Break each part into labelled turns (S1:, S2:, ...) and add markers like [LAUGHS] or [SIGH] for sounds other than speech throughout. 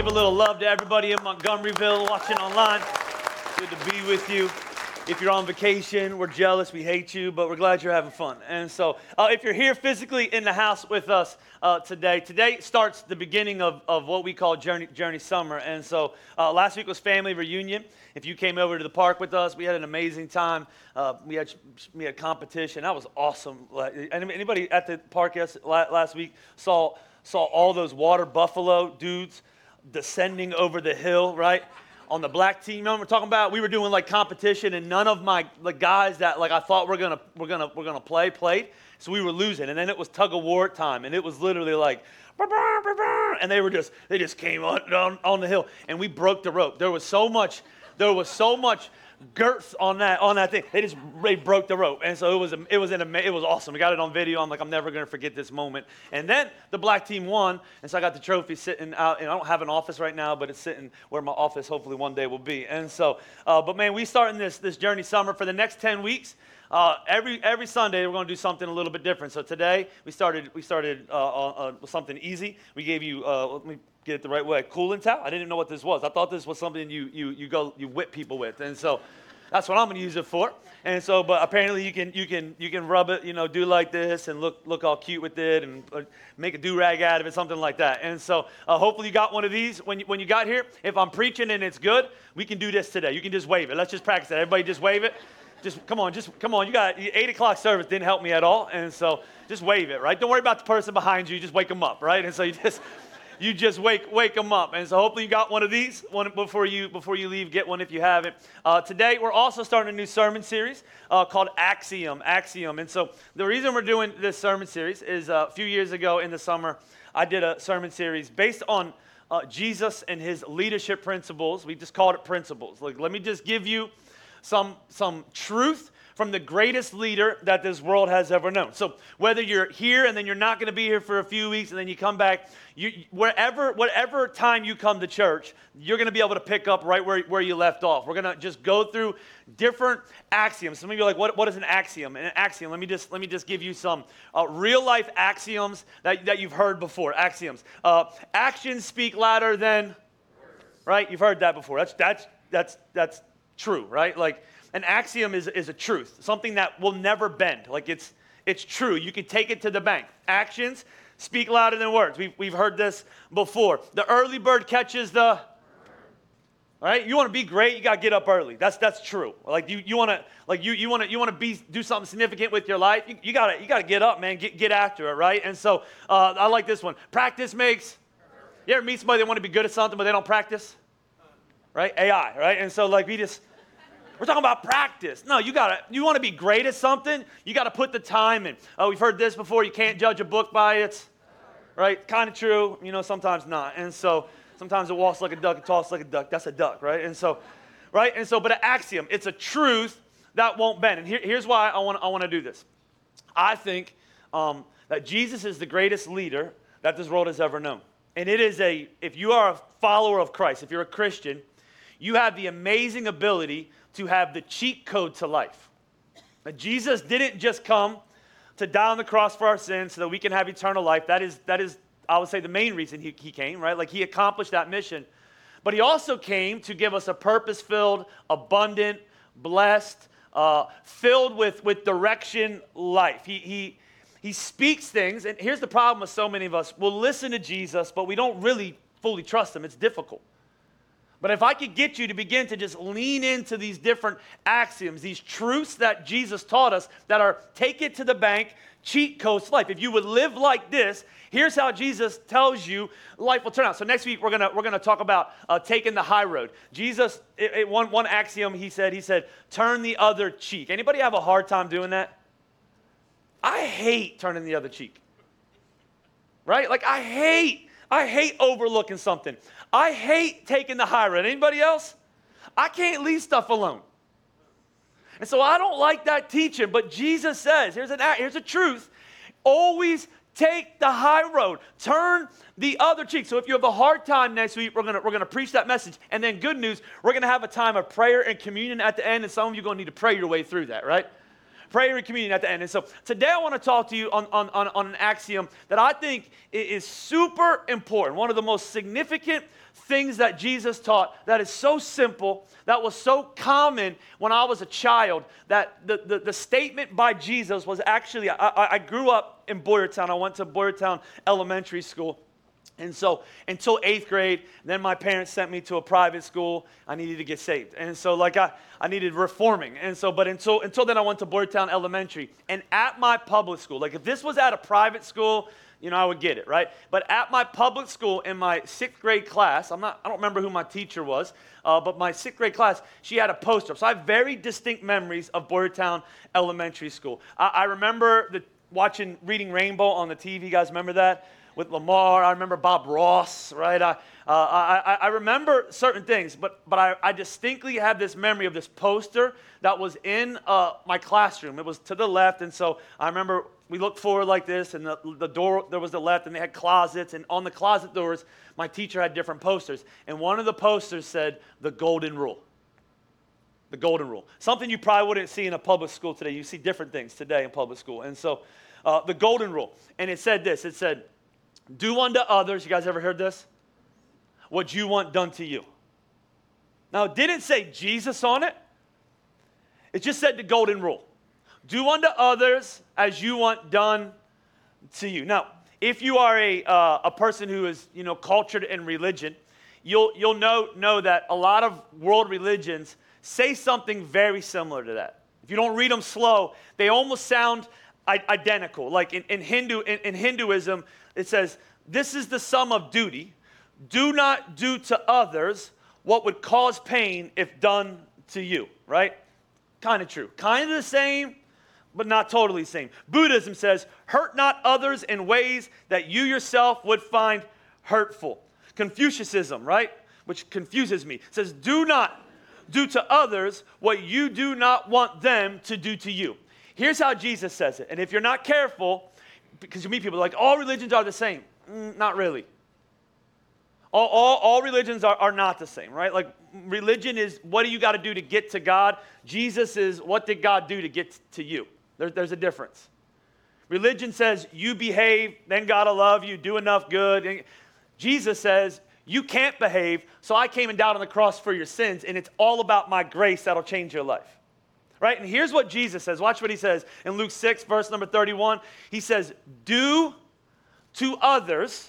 S1: Give a little love to everybody in Montgomeryville watching online. Good to be with you. If you're on vacation, we're jealous, we hate you, but we're glad you're having fun. And so, uh, if you're here physically in the house with us uh, today, today starts the beginning of, of what we call Journey, Journey Summer. And so, uh, last week was family reunion. If you came over to the park with us, we had an amazing time. Uh, we, had, we had competition. That was awesome. Anybody at the park last week saw, saw all those water buffalo dudes descending over the hill, right? on the black team. You know what we're talking about? We were doing like competition, and none of my the guys that like I thought we're gonna we're gonna we're gonna play played. So we were losing, and then it was tug of war time, and it was literally like, and they were just they just came on, on on the hill, and we broke the rope. There was so much, there was so much girth on that on that thing. They just they broke the rope, and so it was it was an it was awesome. We got it on video. I'm like I'm never gonna forget this moment. And then the black team won, and so I got the trophy sitting out. And I don't have an office right now, but it's sitting where my office hopefully one day will be. And so, uh, but man, we starting this this journey summer for the next ten weeks. Uh, every every Sunday we're going to do something a little bit different. So today we started we started uh, uh, uh something easy. We gave you uh, let me get it the right way. Cooling towel. I didn't even know what this was. I thought this was something you you you go you whip people with, and so that's what I'm going to use it for. And so, but apparently you can you can you can rub it, you know, do like this and look look all cute with it and uh, make a do rag out of it, something like that. And so, uh, hopefully you got one of these when you, when you got here. If I'm preaching and it's good, we can do this today. You can just wave it. Let's just practice it. Everybody, just wave it. Just come on, just come on. You got eight o'clock service didn't help me at all, and so just wave it, right? Don't worry about the person behind you. Just wake them up, right? And so you just you just wake wake them up. And so hopefully you got one of these one before you before you leave. Get one if you haven't. Uh, today we're also starting a new sermon series uh, called Axiom. Axiom. And so the reason we're doing this sermon series is uh, a few years ago in the summer I did a sermon series based on. Uh, Jesus and his leadership principles. We just called it principles. Like, let me just give you some, some truth from the greatest leader that this world has ever known. So whether you're here and then you're not going to be here for a few weeks and then you come back, you, wherever, whatever time you come to church, you're going to be able to pick up right where, where you left off. We're going to just go through different axioms. Some of you are like, what, what is an axiom? An axiom, let me just, let me just give you some uh, real life axioms that, that you've heard before. Axioms. Uh, actions speak louder than, right? You've heard that before. That's, that's, that's, that's true, right? Like, an axiom is, is a truth, something that will never bend. Like it's, it's true. You can take it to the bank. Actions speak louder than words. We've, we've heard this before. The early bird catches the. All right, you want to be great, you got to get up early. That's that's true. Like you, you want to like you you want to you want to be do something significant with your life. You, you got to you got to get up, man. Get get after it, right? And so uh, I like this one. Practice makes. You ever meet somebody that want to be good at something but they don't practice? Right? AI, right? And so like we just we're talking about practice. No, you gotta, you wanna be great at something, you gotta put the time in. Oh, we've heard this before, you can't judge a book by its, right? Kind of true, you know, sometimes not. And so sometimes it walks like a duck, it talks like a duck. That's a duck, right? And so, right? And so, but an axiom, it's a truth that won't bend. And here, here's why I want I want to do this. I think um, that Jesus is the greatest leader that this world has ever known. And it is a, if you are a follower of Christ, if you're a Christian, you have the amazing ability to have the cheat code to life. Now, Jesus didn't just come to die on the cross for our sins so that we can have eternal life. That is, that is I would say, the main reason he, he came, right? Like he accomplished that mission. But he also came to give us a purpose filled, abundant, blessed, uh, filled with, with direction life. He, he, he speaks things, and here's the problem with so many of us we'll listen to Jesus, but we don't really fully trust him. It's difficult. But if I could get you to begin to just lean into these different axioms, these truths that Jesus taught us that are take it to the bank, cheat coast life. If you would live like this, here's how Jesus tells you life will turn out. So next week we're gonna we're gonna talk about uh, taking the high road. Jesus, it, it, one one axiom he said he said turn the other cheek. Anybody have a hard time doing that? I hate turning the other cheek. Right? Like I hate I hate overlooking something. I hate taking the high road. Anybody else? I can't leave stuff alone. And so I don't like that teaching, but Jesus says, here's, an, here's a truth always take the high road. Turn the other cheek. So if you have a hard time next week, we're gonna we're gonna preach that message. And then good news, we're gonna have a time of prayer and communion at the end, and some of you are gonna need to pray your way through that, right? Prayer and communion at the end. And so today I want to talk to you on, on, on, on an axiom that I think is super important, one of the most significant things that Jesus taught that is so simple, that was so common when I was a child, that the, the, the statement by Jesus was actually, I, I grew up in Boyertown. I went to Boyertown Elementary School. And so until eighth grade, then my parents sent me to a private school. I needed to get saved. And so like I, I needed reforming. And so, but until, until then I went to Boyertown Elementary. And at my public school, like if this was at a private school, you know, I would get it, right? But at my public school in my sixth grade class, I'm not, I don't remember who my teacher was, uh, but my sixth grade class, she had a poster. So I have very distinct memories of Boyertown Elementary School. I, I remember the, watching Reading Rainbow on the TV. You guys remember that? With LeVar. I remember Bob Ross, right? I, uh, I, I, remember certain things, but, but I, I distinctly have this memory of this poster that was in uh, my classroom. It was to the left, and so I remember we looked forward like this, and the, the door there was the left, and they had closets, and on the closet doors, my teacher had different posters, and one of the posters said the Golden Rule. The Golden Rule. Something you probably wouldn't see in a public school today. You see different things today in public school, and so uh, the Golden Rule, and it said this. It said do unto others, you guys ever heard this? What you want done to you. Now, it didn't say Jesus on it, it just said the golden rule do unto others as you want done to you. Now, if you are a, uh, a person who is you know cultured in religion, you'll, you'll know, know that a lot of world religions say something very similar to that. If you don't read them slow, they almost sound identical. Like in, in Hindu, in, in Hinduism, it says, This is the sum of duty. Do not do to others what would cause pain if done to you, right? Kind of true. Kind of the same, but not totally the same. Buddhism says, Hurt not others in ways that you yourself would find hurtful. Confucianism, right? Which confuses me, says, Do not do to others what you do not want them to do to you. Here's how Jesus says it. And if you're not careful, because you meet people like, all religions are the same. Mm, not really. All, all, all religions are, are not the same, right? Like, religion is what do you got to do to get to God? Jesus is what did God do to get to you? There, there's a difference. Religion says you behave, then God will love you, do enough good. Jesus says you can't behave, so I came and died on the cross for your sins, and it's all about my grace that'll change your life right? And here's what Jesus says. Watch what he says in Luke 6, verse number 31. He says, Do to others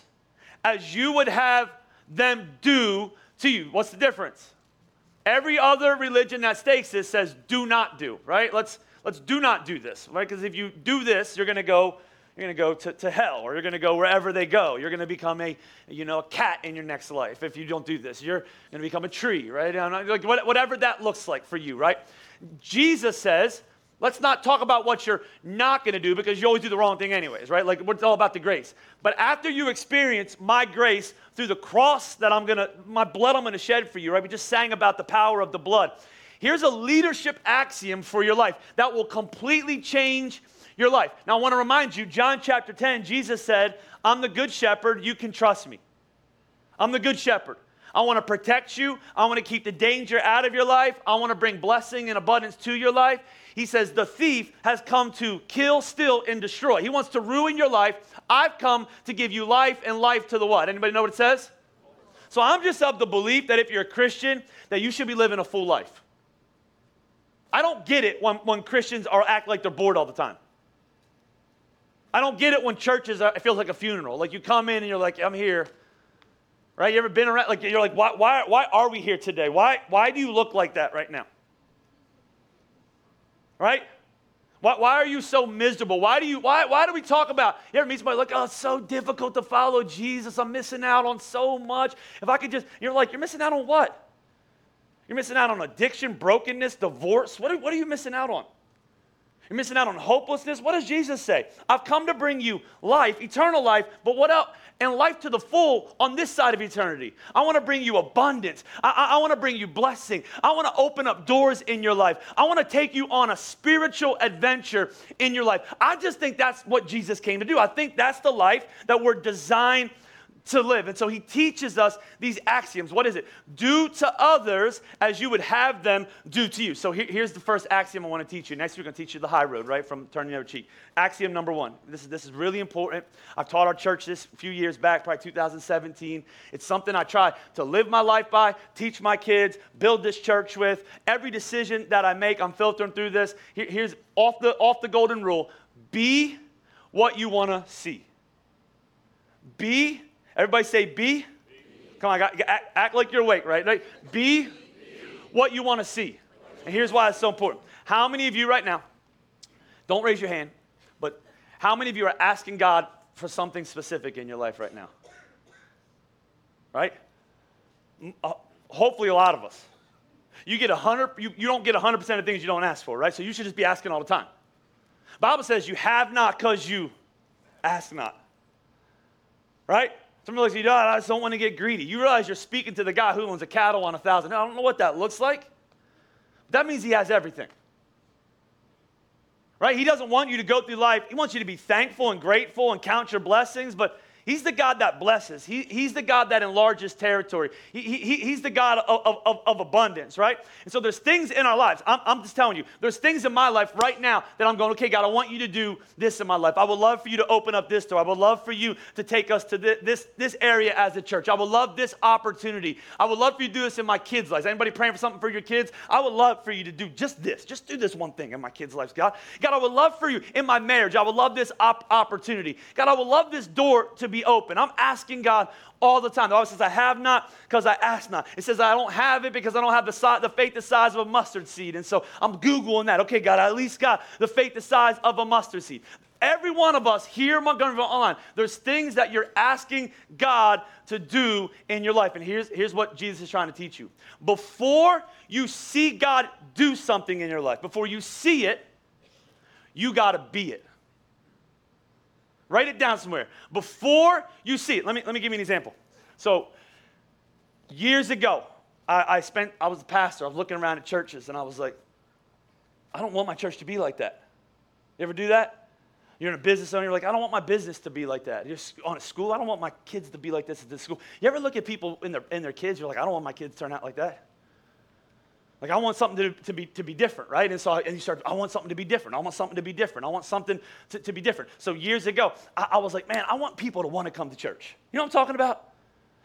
S1: as you would have them do to you. What's the difference? Every other religion that states this says, Do not do, right? Let's, let's do not do this, right? Because if you do this, you're going to go you're going to go to, to hell or you're going to go wherever they go. You're going to become a, you know, a cat in your next life if you don't do this. You're going to become a tree, right? Like whatever that looks like for you, right? Jesus says, let's not talk about what you're not going to do because you always do the wrong thing anyways, right? Like it's all about the grace. But after you experience my grace through the cross that I'm going to, my blood I'm going to shed for you, right? We just sang about the power of the blood. Here's a leadership axiom for your life that will completely change your life. Now, I want to remind you, John chapter 10, Jesus said, I'm the good shepherd, you can trust me. I'm the good shepherd. I want to protect you. I want to keep the danger out of your life. I want to bring blessing and abundance to your life. He says, The thief has come to kill, steal, and destroy. He wants to ruin your life. I've come to give you life and life to the what? Anybody know what it says? So I'm just of the belief that if you're a Christian, that you should be living a full life. I don't get it when, when Christians are act like they're bored all the time. I don't get it when churches are, it feels like a funeral. Like you come in and you're like, I'm here. Right? You ever been around? Like, you're like, why, why, why are we here today? Why, why do you look like that right now? Right? Why, why are you so miserable? Why do you why, why do we talk about you ever meet somebody like, oh, it's so difficult to follow Jesus. I'm missing out on so much. If I could just, you're like, you're missing out on what? You're missing out on addiction, brokenness, divorce. What are, what are you missing out on? You're missing out on hopelessness. What does Jesus say? I've come to bring you life, eternal life, but what else? And life to the full on this side of eternity. I want to bring you abundance. I, I, I want to bring you blessing. I want to open up doors in your life. I want to take you on a spiritual adventure in your life. I just think that's what Jesus came to do. I think that's the life that we're designed to live. And so he teaches us these axioms. What is it? Do to others as you would have them do to you. So here, here's the first axiom I want to teach you. Next week, I'm going to teach you the high road, right? From turning the other cheek. Axiom number one. This is, this is really important. I've taught our church this a few years back, probably 2017. It's something I try to live my life by, teach my kids, build this church with. Every decision that I make, I'm filtering through this. Here, here's off the, off the golden rule be what you want to see. Be Everybody say be. Come on, act, act, like you're awake, right? right? Be what you want to see. And here's why it's so important. How many of you right now, don't raise your hand, but how many of you are asking God for something specific in your life right now? Right? Uh, hopefully, a lot of us. You get 100, you, you don't get 100% of things you don't ask for, right? So you should just be asking all the time. Bible says you have not because you ask not. Right? Some realize you, know, I just don't want to get greedy. You realize you're speaking to the guy who owns a cattle on a thousand. I don't know what that looks like. That means he has everything. Right? He doesn't want you to go through life. He wants you to be thankful and grateful and count your blessings, but He's the God that blesses. He, he's the God that enlarges territory. He, he, he's the God of, of, of, abundance, right? And so there's things in our lives. I'm, I'm just telling you, there's things in my life right now that I'm going, okay, God, I want you to do this in my life. I would love for you to open up this door. I would love for you to take us to this, this, this area as a church. I would love this opportunity. I would love for you to do this in my kids' lives. Anybody praying for something for your kids? I would love for you to do just this. Just do this one thing in my kids' lives, God. God, I would love for you in my marriage. I would love this op- opportunity. God, I would love this door to be open. I'm asking God all the time. The Bible says, I have not because I ask not. It says, I don't have it because I don't have the, size, the faith the size of a mustard seed. And so I'm Googling that. Okay, God, I at least got the faith the size of a mustard seed. Every one of us here Montgomeryville Online, there's things that you're asking God to do in your life. And here's, here's what Jesus is trying to teach you. Before you see God do something in your life, before you see it, you got to be it. Write it down somewhere. Before you see it, let me, let me give you an example. So, years ago, I, I spent, I was a pastor, I was looking around at churches, and I was like, I don't want my church to be like that. You ever do that? You're in a business owner, you're like, I don't want my business to be like that. You're on a school, I don't want my kids to be like this at this school. You ever look at people in their, in their kids, you're like, I don't want my kids to turn out like that? Like, I want something to, to, be, to be different, right? And so and you start, I want something to be different. I want something to be different. I want something to, to be different. So years ago, I, I was like, man, I want people to want to come to church. You know what I'm talking about?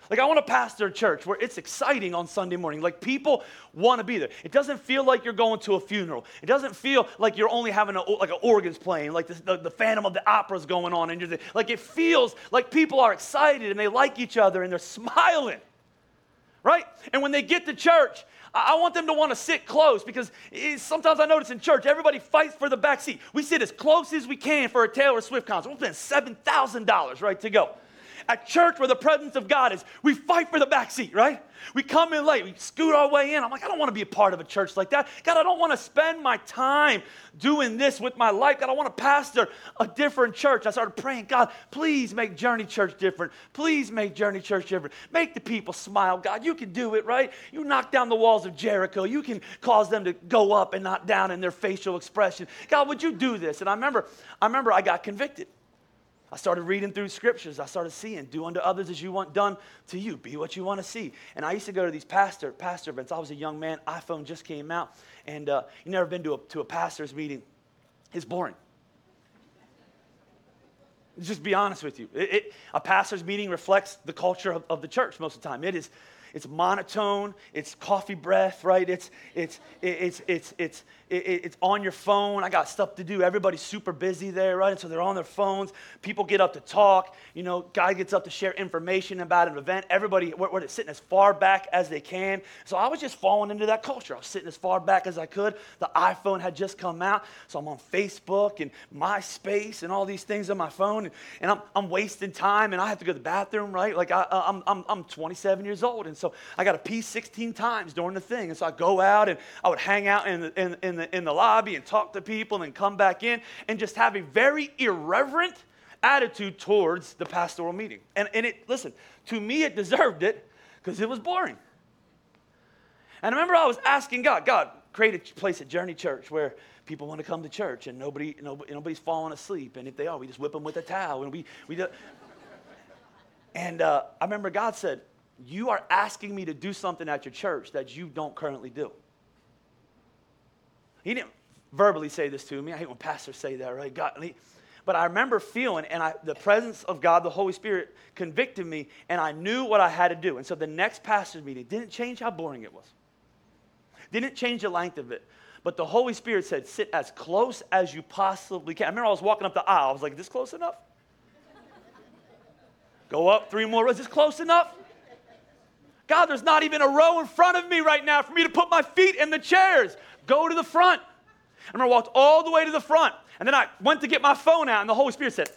S1: Like, I want to pastor a church where it's exciting on Sunday morning. Like, people want to be there. It doesn't feel like you're going to a funeral. It doesn't feel like you're only having a, like an organ's playing, like this, the, the Phantom of the Opera's going on. And you're like, it feels like people are excited and they like each other and they're smiling, right? And when they get to church, I want them to want to sit close because sometimes I notice in church, everybody fights for the back seat. We sit as close as we can for a Taylor Swift concert. We'll spend $7,000, right, to go at church where the presence of God is, we fight for the back seat, right? We come in late, we scoot our way in. I'm like, I don't want to be a part of a church like that. God, I don't want to spend my time doing this with my life. God, I want to pastor a different church. I started praying, God, please make Journey Church different. Please make Journey Church different. Make the people smile. God, you can do it, right? You knock down the walls of Jericho. You can cause them to go up and not down in their facial expression. God, would you do this? And I remember, I remember I got convicted. I started reading through scriptures. I started seeing, do unto others as you want done to you. Be what you want to see. And I used to go to these pastor pastor events. I was a young man. iPhone just came out, and uh, you never been to a, to a pastor's meeting. It's boring. Just be honest with you. It, it, a pastor's meeting reflects the culture of, of the church most of the time. It is it's monotone, it's coffee breath, right? It's, it's, it's, it's, it's, it's on your phone. I got stuff to do. Everybody's super busy there, right? And so they're on their phones. People get up to talk. You know, guy gets up to share information about an event. Everybody, we're, we're sitting as far back as they can. So I was just falling into that culture. I was sitting as far back as I could. The iPhone had just come out. So I'm on Facebook and MySpace and all these things on my phone. And, and I'm, I'm wasting time and I have to go to the bathroom, right? Like I, I'm, I'm, I'm 27 years old. And so so I got to pee 16 times during the thing. And so I go out and I would hang out in the, in, in, the, in the lobby and talk to people and come back in and just have a very irreverent attitude towards the pastoral meeting. And, and it, listen, to me, it deserved it because it was boring. And I remember I was asking God, God, create a place at Journey Church where people want to come to church and nobody, nobody nobody's falling asleep. And if they are, we just whip them with a towel. And we, we do. And uh, I remember God said, You are asking me to do something at your church that you don't currently do. He didn't verbally say this to me. I hate when pastors say that, right? God, he, but I remember feeling, and I, the presence of God, the Holy Spirit, convicted me, and I knew what I had to do. And so the next pastor's meeting didn't change how boring it was, didn't change the length of it. But the Holy Spirit said, sit as close as you possibly can. I remember I was walking up the aisle. I was like, Is this close enough? [LAUGHS] Go up three more rows. Is this close enough? God, there's not even a row in front of me right now for me to put my feet in the chairs. Go to the front. I remember I walked all the way to the front. And then I went to get my phone out, and the Holy Spirit said,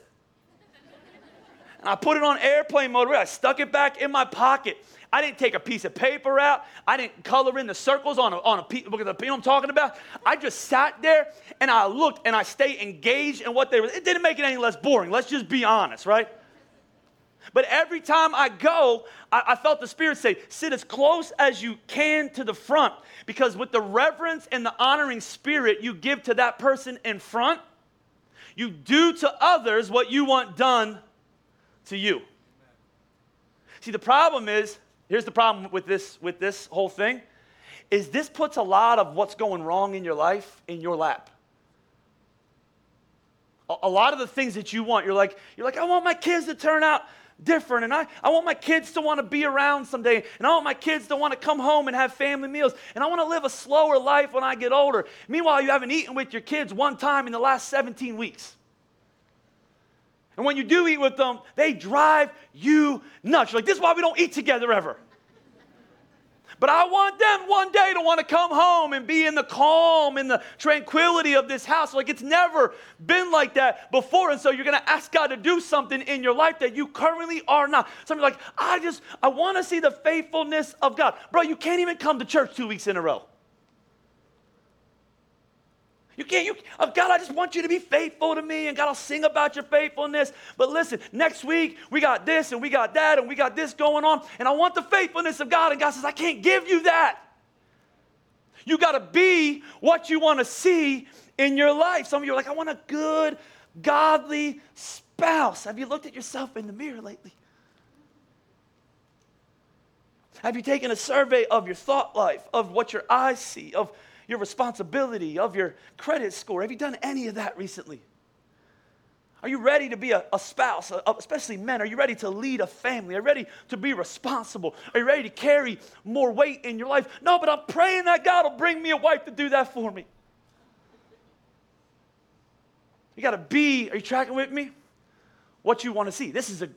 S1: [LAUGHS] and I put it on airplane mode. I stuck it back in my pocket. I didn't take a piece of paper out. I didn't color in the circles on a, on a piece, you know I'm talking about. I just sat there and I looked and I stayed engaged in what they were. It didn't make it any less boring. Let's just be honest, right? But every time I go, I, I, felt the Spirit say, sit as close as you can to the front. Because with the reverence and the honoring spirit you give to that person in front, you do to others what you want done to you. See, the problem is Here's the problem with this, with this whole thing is this puts a lot of what's going wrong in your life in your lap. A, lot of the things that you want, you're like, you're like, I want my kids to turn out different and I, I want my kids to want to be around someday and I want my kids to want to come home and have family meals and I want to live a slower life when I get older. Meanwhile, you haven't eaten with your kids one time in the last 17 weeks. And when you do eat with them, they drive you nuts. You're like, this is why we don't eat together ever. But I want them one day to want to come home and be in the calm and the tranquility of this house. Like it's never been like that before. And so you're going to ask God to do something in your life that you currently are not. Something like, I just, I want to see the faithfulness of God. Bro, you can't even come to church two weeks in a row. You can't, you, oh God, I just want you to be faithful to me, and God, I'll sing about your faithfulness. But listen, next week we got this and we got that and we got this going on, and I want the faithfulness of God. And God says, I can't give you that. You got to be what you want to see in your life. Some of you are like, I want a good, godly spouse. Have you looked at yourself in the mirror lately? Have you taken a survey of your thought life, of what your eyes see, of your responsibility, of your credit score. Have you done any of that recently? Are you ready to be a, a spouse, a, especially men? Are you ready to lead a family? Are you ready to be responsible? Are you ready to carry more weight in your life? No, but I'm praying that God will bring me a wife to do that for me. You got to be, are you tracking with me? What you want to see. This is a,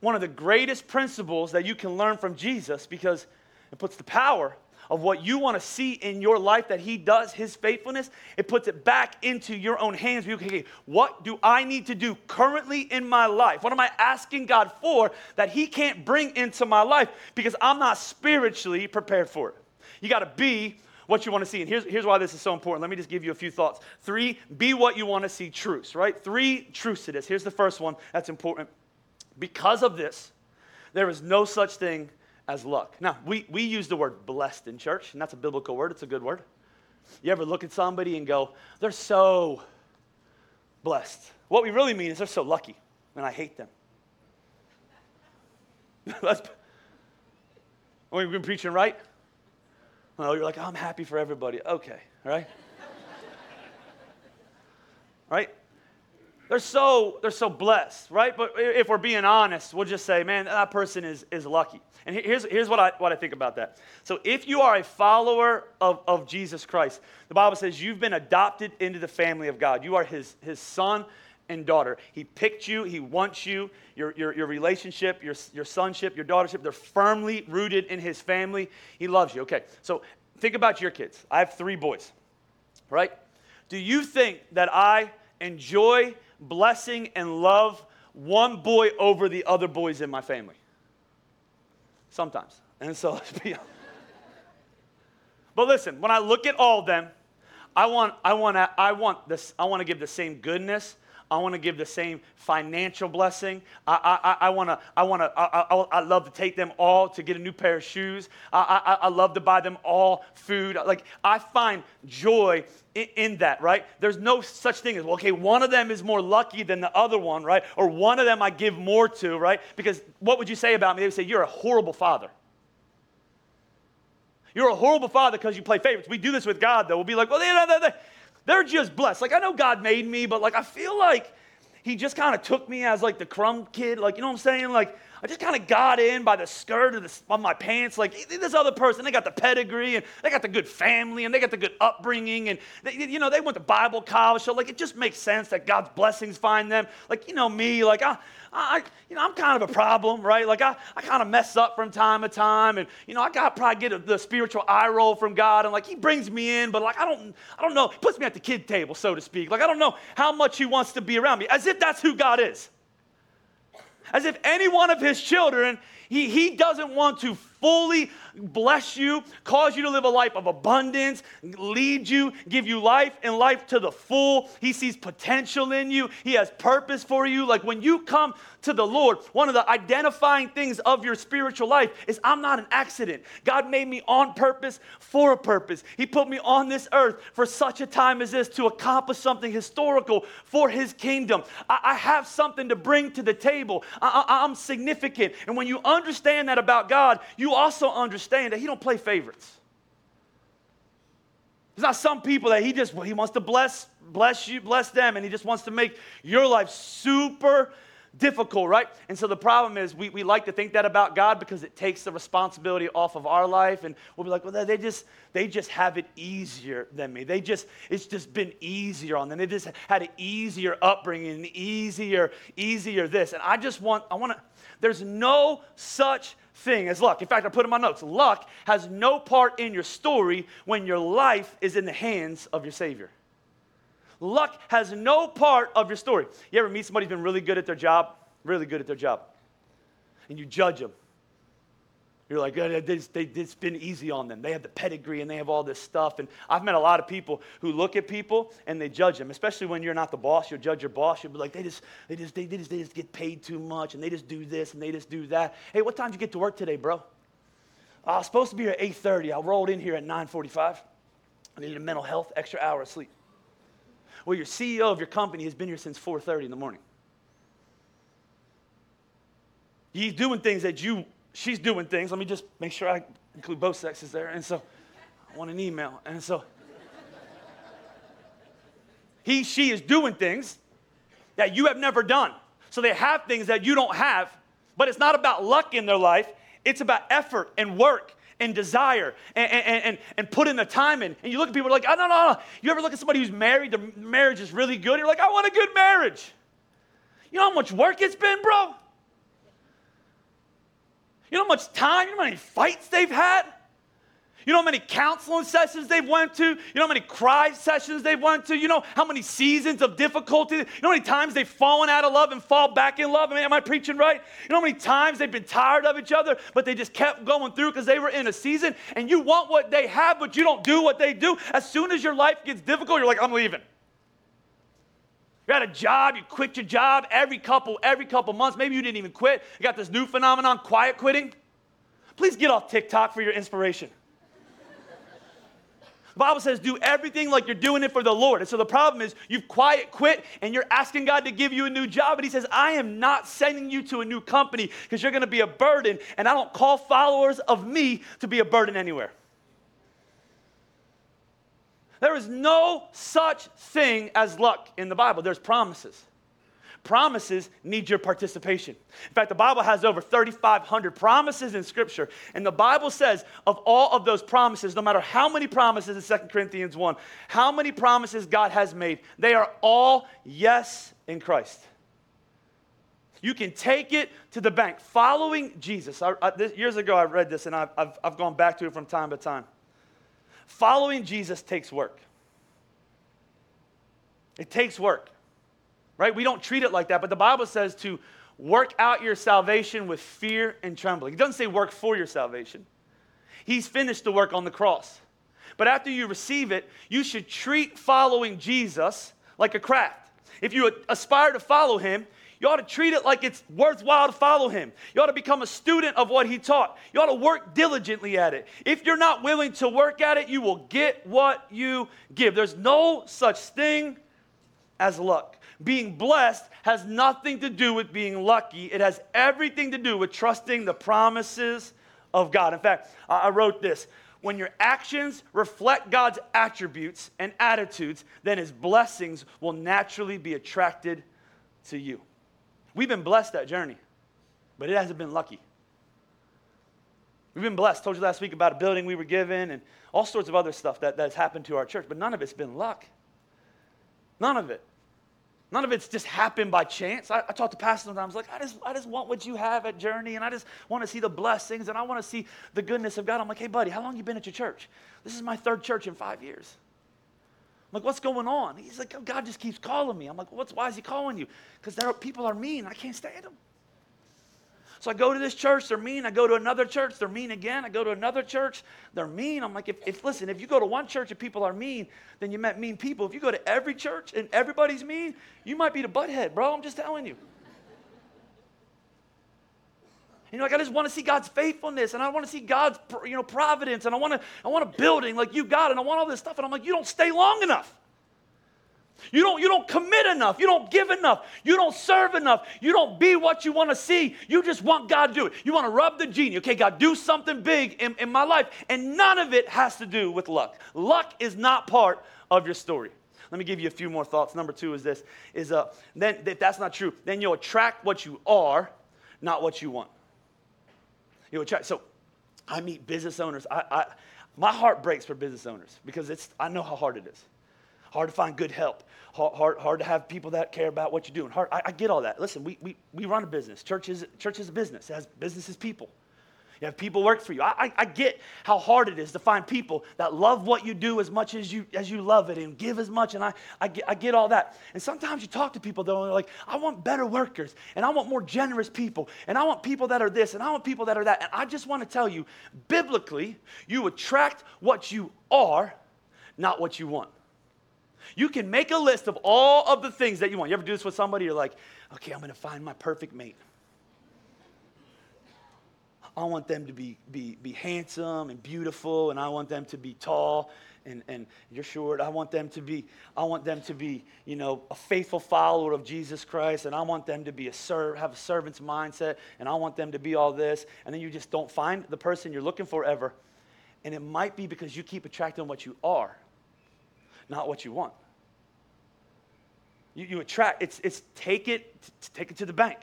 S1: one of the greatest principles that you can learn from Jesus because it puts the power of what you want to see in your life that He does, His faithfulness, it puts it back into your own hands. Okay, what do I need to do currently in my life? What am I asking God for that He can't bring into my life because I'm not spiritually prepared for it? You got to be what you want to see. And here's, here's why this is so important. Let me just give you a few thoughts. Three, be what you want to see truths, right? Three truths to this. Here's the first one that's important. Because of this, there is no such thing as luck. Now, we, we use the word blessed in church, and that's a biblical word, it's a good word. You ever look at somebody and go, they're so blessed? What we really mean is they're so lucky, and I hate them. [LAUGHS] That's, we've been preaching right? Well, you're like, I'm happy for everybody. Okay, right? [LAUGHS] right? They're so, they're so blessed, right? But if we're being honest, we'll just say, man, that person is, is lucky. And here's, here's what, I, what I think about that. So, if you are a follower of, of Jesus Christ, the Bible says you've been adopted into the family of God. You are his, his son and daughter. He picked you, He wants you. Your, your, your relationship, your, your sonship, your daughtership, they're firmly rooted in His family. He loves you. Okay, so think about your kids. I have three boys, right? Do you think that I enjoy, blessing, and love one boy over the other boys in my family? Sometimes. And so [LAUGHS] let's be honest. But listen, when I look at all of them, I want, I want, I want this, I want to give the same goodness. I want to give the same financial blessing. I, I, I want to, I want to, I, I, I, love to take them all to get a new pair of shoes. I, I, I love to buy them all food. Like, I find joy in, in that, right? There's no such thing as, well, okay, one of them is more lucky than the other one, right? Or one of them I give more to, right? Because what would you say about me? They would say, you're a horrible father. You're a horrible father because you play favorites. We do this with God, though. We'll be like, well, they, they, they, they're just blessed. Like, I know God made me, but like, I feel like He just kind of took me as like the crumb kid. Like, you know what I'm saying? Like, I just kind of got in by the skirt of, the, of my pants. Like this other person, they got the pedigree and they got the good family and they got the good upbringing and they, you know they went to Bible college. So like it just makes sense that God's blessings find them. Like you know me, like I, I you know I'm kind of a problem, right? Like I, I kind of mess up from time to time, and you know I got probably get a, the spiritual eye roll from God, and like He brings me in, but like I don't I don't know. He puts me at the kid table, so to speak. Like I don't know how much He wants to be around me, as if that's who God is as if any one of his children, he, he doesn't want to fully bless you, cause you to live a life of abundance, lead you, give you life and life to the full. He sees potential in you, He has purpose for you. Like when you come to the Lord, one of the identifying things of your spiritual life is I'm not an accident. God made me on purpose for a purpose. He put me on this earth for such a time as this to accomplish something historical for His kingdom. I, I have something to bring to the table. I, I, I'm significant. And when you understand that about God, you also understand that He don't play favorites. There's not some people that He just, well, He wants to bless, bless you, bless them, and He just wants to make your life super difficult, right? And so the problem is we, we like to think that about God because it takes the responsibility off of our life. And we'll be like, well, they just, they just have it easier than me. They just, it's just been easier on them. They just had an easier upbringing, easier, easier this. And I just want, I want to, there's no such thing as luck. In fact, I put in my notes luck has no part in your story when your life is in the hands of your Savior. Luck has no part of your story. You ever meet somebody who's been really good at their job? Really good at their job. And you judge them. You're like, oh, it's been easy on them. They have the pedigree and they have all this stuff. And I've met a lot of people who look at people and they judge them, especially when you're not the boss. You'll judge your boss. You'll be like, they just, they just, they, just, they just get paid too much and they just do this and they just do that. Hey, what time did you get to work today, bro? I was supposed to be here at 8.30. I rolled in here at 9.45. I needed a mental health, extra hour of sleep. Well, your CEO of your company has been here since 4.30 in the morning. He's doing things that you she's doing things. Let me just make sure I include both sexes there. And so I want an email. And so he, she is doing things that you have never done. So they have things that you don't have, but it's not about luck in their life. It's about effort and work and desire and, and, and, and put in the time in. And you look at people like, oh, no, no, no. You ever look at somebody who's married, the marriage is really good. You're like, I want a good marriage. You know how much work it's been, bro? You know how much time, you know how many fights they've had? You know how many counseling sessions they've went to? You know how many cry sessions they've went to? You know how many seasons of difficulty? You know how many times they've fallen out of love and fall back in love? I mean, am I preaching right? You know how many times they've been tired of each other, but they just kept going through because they were in a season and you want what they have, but you don't do what they do. As soon as your life gets difficult, you're like, I'm leaving. You had a job, you quit your job every couple, every couple months. Maybe you didn't even quit. You got this new phenomenon, quiet quitting. Please get off TikTok for your inspiration. The Bible says, do everything like you're doing it for the Lord. And so the problem is, you've quiet quit and you're asking God to give you a new job. And He says, I am not sending you to a new company because you're going to be a burden. And I don't call followers of me to be a burden anywhere. There is no such thing as luck in the Bible, there's promises. Promises need your participation. In fact, the Bible has over 3,500 promises in Scripture. And the Bible says of all of those promises, no matter how many promises in 2 Corinthians 1, how many promises God has made, they are all yes in Christ. You can take it to the bank. Following Jesus. I, I, this, years ago, I read this and I've, I've, I've gone back to it from time to time. Following Jesus takes work. It takes work, right? We don't treat it like that, but the Bible says to work out your salvation with fear and trembling. It doesn't say work for your salvation. He's finished the work on the cross. But after you receive it, you should treat following Jesus like a craft. If you aspire to follow him, you ought to treat it like it's worthwhile to follow him. You ought to become a student of what he taught. You ought to work diligently at it. If you're not willing to work at it, you will get what you give. There's no such thing as luck. Being blessed has nothing to do with being lucky, it has everything to do with trusting the promises of God. In fact, I wrote this when your actions reflect God's attributes and attitudes, then his blessings will naturally be attracted to you. We've been blessed that journey, but it hasn't been lucky. We've been blessed. Told you last week about a building we were given and all sorts of other stuff that, that's happened to our church, but none of it's been luck. None of it. None of it's just happened by chance. I, I talk to pastors sometimes, like, I just, I just want what you have at Journey, and I just want to see the blessings, and I want to see the goodness of God. I'm like, hey, buddy, how long you been at your church? This is my third church in five years. I'm like, what's going on? He's like, oh, God just keeps calling me. I'm like, what's, why is he calling you? Because people are mean. I can't stand them. So I go to this church, they're mean. I go to another church, they're mean again. I go to another church, they're mean. I'm like, if, if listen, if you go to one church and people are mean, then you met mean people. If you go to every church and everybody's mean, you might be the butthead, bro. I'm just telling you. You know, like I just want to see God's faithfulness and I want to see God's, you know, providence and I want to, I want a building like you got and I want all this stuff. And I'm like, you don't stay long enough. You don't, you don't commit enough. You don't give enough. You don't serve enough. You don't be what you want to see. You just want God to do it. You want to rub the genie. Okay, God, do something big in, in my life. And none of it has to do with luck. Luck is not part of your story. Let me give you a few more thoughts. Number two is this: is uh, then if that's not true, then you'll attract what you are, not what you want. You attract. so I meet business owners. I, I, my heart breaks for business owners because it's, I know how hard it is. Hard to find good help. Hard, hard, hard to have people that care about what you're doing. Hard, I, I get all that. Listen, we, we, we run a business. Church is, church is a business. It has business people. You have people work for you. I, I, I, get how hard it is to find people that love what you do as much as you, as you love it and give as much. And I, I, get, I get all that. And sometimes you talk to people, though, and they're like, I want better workers, and I want more generous people, and I want people that are this, and I want people that are that. And I just want to tell you, biblically, you attract what you are, not what you want. You can make a list of all of the things that you want. You ever do this with somebody? You're like, okay, I'm going to find my perfect mate. I want them to be, be, be handsome and beautiful, and I want them to be tall and, and you're short. I want them to be, I want them to be, you know, a faithful follower of Jesus Christ, and I want them to be a serve, have a servant's mindset, and I want them to be all this. And then you just don't find the person you're looking for ever. And it might be because you keep attracting what you are, not what you want. You, you attract, it's, it's take it, take it to the bank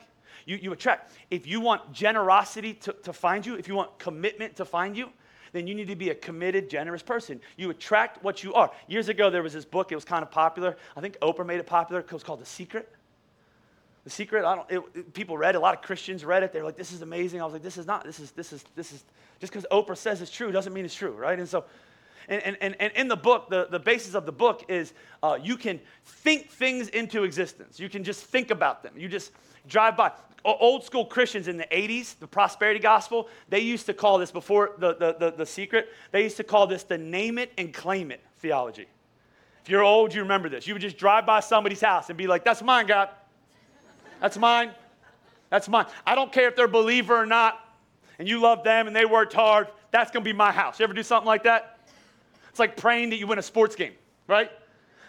S1: you, you attract. If you want generosity to, to find you, if you want commitment to find you, then you need to be a committed, generous person. You attract what you are. Years ago, there was this book, it was kind of popular. I think Oprah made it popular. It was called The Secret. The Secret, I don't, it, it, people read it, a lot of Christians read it. They were like, this is amazing. I was like, this is not, this is, this is, this is, just because Oprah says it's true doesn't mean it's true, right? And so, and, and, and in the book, the, the basis of the book is uh, you can think things into existence. You can just think about them. You just drive by old school Christians in the 80s, the prosperity gospel, they used to call this, before the, the, the, the, secret, they used to call this the name it and claim it theology. If you're old, you remember this. You would just drive by somebody's house and be like, that's mine, God. That's mine. That's mine. I don't care if they're a believer or not, and you love them and they worked hard. That's going to be my house. You ever do something like that? It's like praying that you win a sports game, right?